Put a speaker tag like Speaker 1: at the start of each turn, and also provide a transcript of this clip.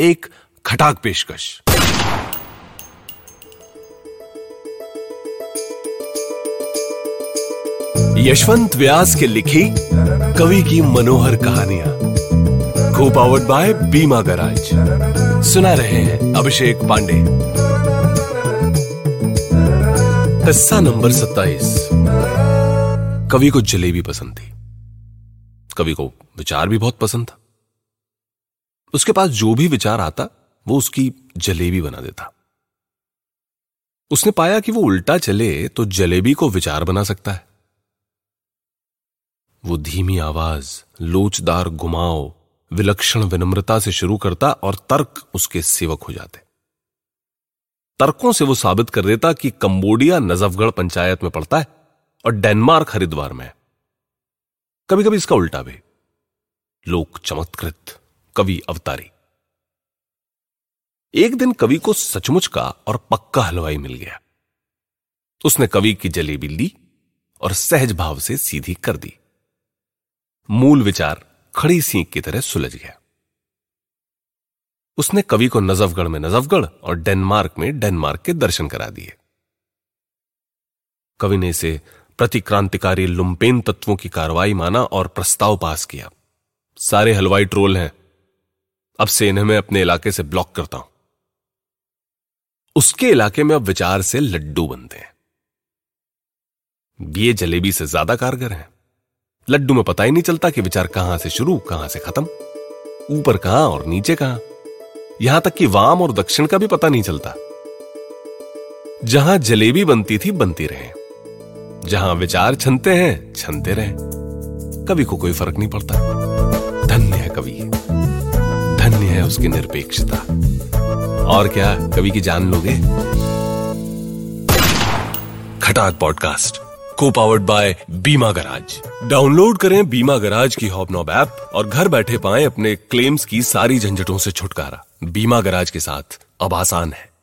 Speaker 1: एक खटाक पेशकश। यशवंत व्यास के लिखी कवि की मनोहर कहानियाँ। को पावर्ड बाय बीमा गराज सुना रहे हैं अभिषेक पांडे। किस्सा नंबर सत्ताईस। कवि को जलेबी पसंद थी। कवि को विचार भी बहुत पसंद था। उसके पास जो भी विचार आता, वो उसकी जलेबी बना देता। उसने पाया कि वो उल्टा चले तो जलेबी को विचार बना सकता है। वो धीमी आवाज़, लोचदार घुमाव, विलक्षण विनम्रता से शुरू करता और तर्क उसके सेवक हो जाते। तर्कों से वो साबित कर देता कि कंबोडिया नजफगढ़ पंचायत में पड़ता है और डेनमार्क हरिद्वार में है। कभी कभी इसका उल्टा भी। लोक चमत्कृत। कवि अवतारी। एक दिन कवि को सचमुच का और पक्का हलवाई मिल गया। उसने कवि की जलेबी ली और सहज भाव से सीधी कर दी। मूल विचार खड़ी सींक की तरह सुलझ गया। उसने कवि को नजफगढ़ में नजफगढ़ और डेनमार्क में डेनमार्क के दर्शन करा दिए। कवि ने इसे प्रतिक्रांतिकारी लुम्पेन तत्वों की कार्रवाई माना और प्रस्ताव पास किया। सारे हलवाई ट्रोल हैं। अब से इन्हें मैं अपने इलाके से ब्लॉक करता हूँ। उसके इलाके में अब विचार से लड्डू बनते हैं। ये जलेबी से ज़्यादा कारगर है। लड्डू में पता ही नहीं चलता कि विचार कहाँ से शुरू, कहाँ से खत्म। ऊपर कहाँ और नीचे कहाँ। यहाँ तक कि वाम और दक्षिण का भी पता नहीं चलता। जहाँ जलेबी बनती थी, बनती रहे। जहाँ विचार छनते हैं, छनते रहे। कवि को कोई फ़र्क नहीं पड़ता। धन्य है कवि। उसकी निरपेक्षता। और क्या कभी की जान लोगे? खटाक पॉडकास्ट को powered by Bima garage. Download करें बीमा गराज की हॉबनॉब ऐप और घर बैठे पाएँ अपने क्लेम्स की सारी झंझटों से छुटकारा। बीमा गराज के साथ अब आसान है।